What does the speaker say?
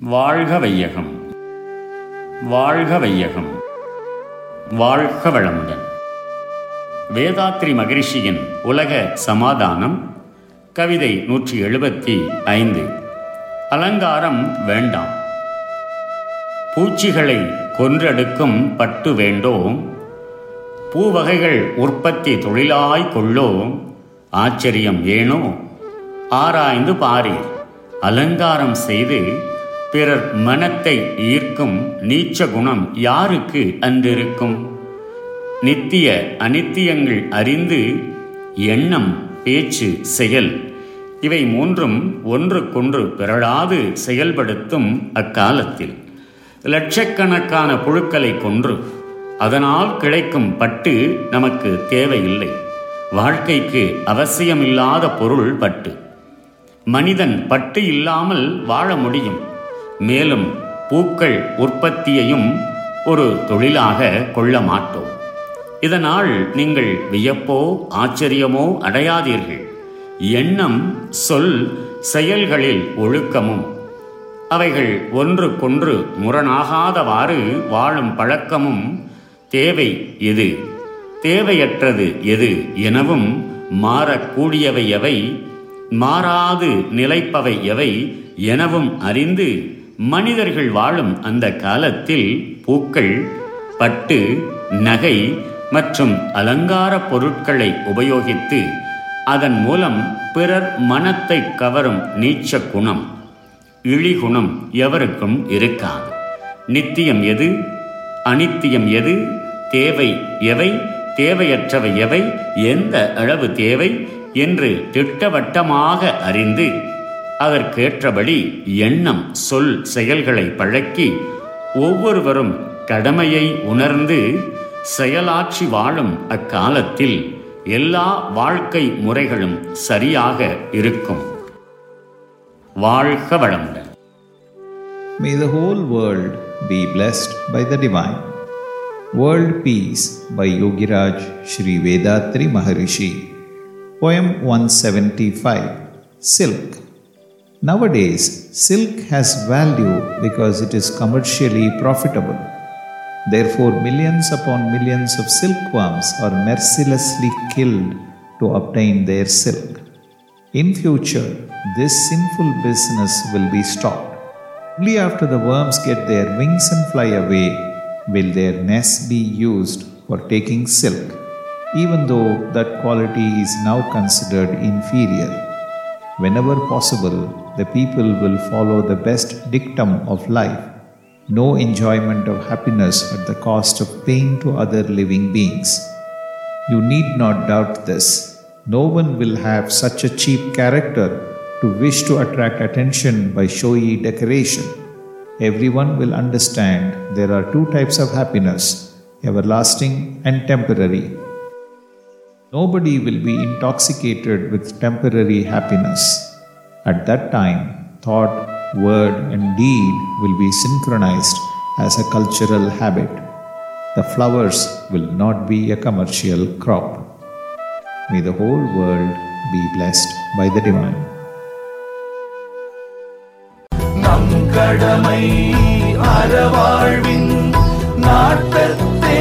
வாழ்க வையகம். வாழ்க வையகம். வாழ்க வளமுடன். வேதாத்ரி மகிழ்ச்சியின் உலக சமாதானம் கவிதை நூற்றி எழுபத்தி ஐந்து. அலங்காரம் வேண்டாம். பூச்சிகளை கொன்றெடுக்கும் பட்டு வேண்டோம் பூவகைகள் உற்பத்தி தொழிலாய் கொள்ளோ? ஆச்சரியம் ஏனோ? ஆராய்ந்து பாரீர். அலங்காரம் செய்து பிறர் மனத்தை ஈர்க்கும் நீச்ச குணம் யாருக்கு அன்றிருக்கும் நித்திய அனித்தியங்கள் அறிந்து எண்ணம் பேச்சு செயல் இவை மூன்றும் ஒன்றுக்கொன்று பிறழாது செயல்படுத்தும் அக்காலத்தில். லட்சக்கணக்கான புழுக்களை கொன்று அதனால் கிடைக்கும் பட்டு நமக்கு தேவையில்லை. வாழ்க்கைக்கு அவசியமில்லாத பொருள் பட்டு. மனிதன் பட்டு இல்லாமல் வாழ முடியும். மேலும் பூக்கள் உற்பத்தியையும் ஒரு தொழிலாக கொள்ள மாட்டோம். இதனால் நீங்கள் வியப்போ ஆச்சரியமோ அடையாதீர்கள். எண்ணம் சொல் செயல்களில் ஒழுக்கமும். அவைகள் ஒன்றுக்கொன்று முரணாகாதவாறு வாழும் பழக்கமும் தேவை எது? தேவையற்றது எது எனவும் மாறக்கூடியவை எவை மாறாது நிலைப்பவை எவை எனவும் அறிந்து மனிதர்கள் வாழும் அந்த காலத்தில் பூக்கள் பட்டு நகை மற்றும் அலங்கார பொருட்களை உபயோகித்து அதன் மூலம் பிறர் மனத்தை கவரும் நீச்ச குணம் இழிகுணம் எவருக்கும் இருக்காது. நித்தியம் எது? அனித்தியம் எது? தேவை எவை? தேவையற்றவை எவை? எந்த அளவு தேவை? என்று திட்டவட்டமாக அறிந்து அதற்கேற்றபடி எண்ணம் சொல் செயல்களை பழக்கி ஒவ்வொருவரும் கடமையை உணர்ந்து செயலாற்றி வாழும் அக்காலத்தில் எல்லா வாழ்க்கை முறைகளும் சரியாக இருக்கும் வாழ்க வளமுடன் May the whole world be blessed by the Divine. World Peace by Yogiraj Sri Vedatri Maharishi. Poem 175 Silk. Nowadays, silk has value because it is commercially profitable. Therefore, millions upon millions of silkworms are mercilessly killed to obtain their silk. In future, this sinful business will be stopped. Only after the worms get their wings and fly away will their nests be used for taking silk, even though that quality is now considered inferior. Whenever possible, the people will follow the best dictum of life no enjoyment of happiness at the cost of pain to other living beings. You need not doubt this. No one will have such a cheap character to wish to attract attention by showy decoration. Everyone will understand there are two types of happiness everlasting and temporary. Nobody will be intoxicated with temporary happiness. At that time, thought, word, and deed will be synchronized as a cultural habit. The flowers will not be a commercial crop. May the whole world be blessed by the Divine. நம் கடமை அறவாழ்வின் நாட்டத்தே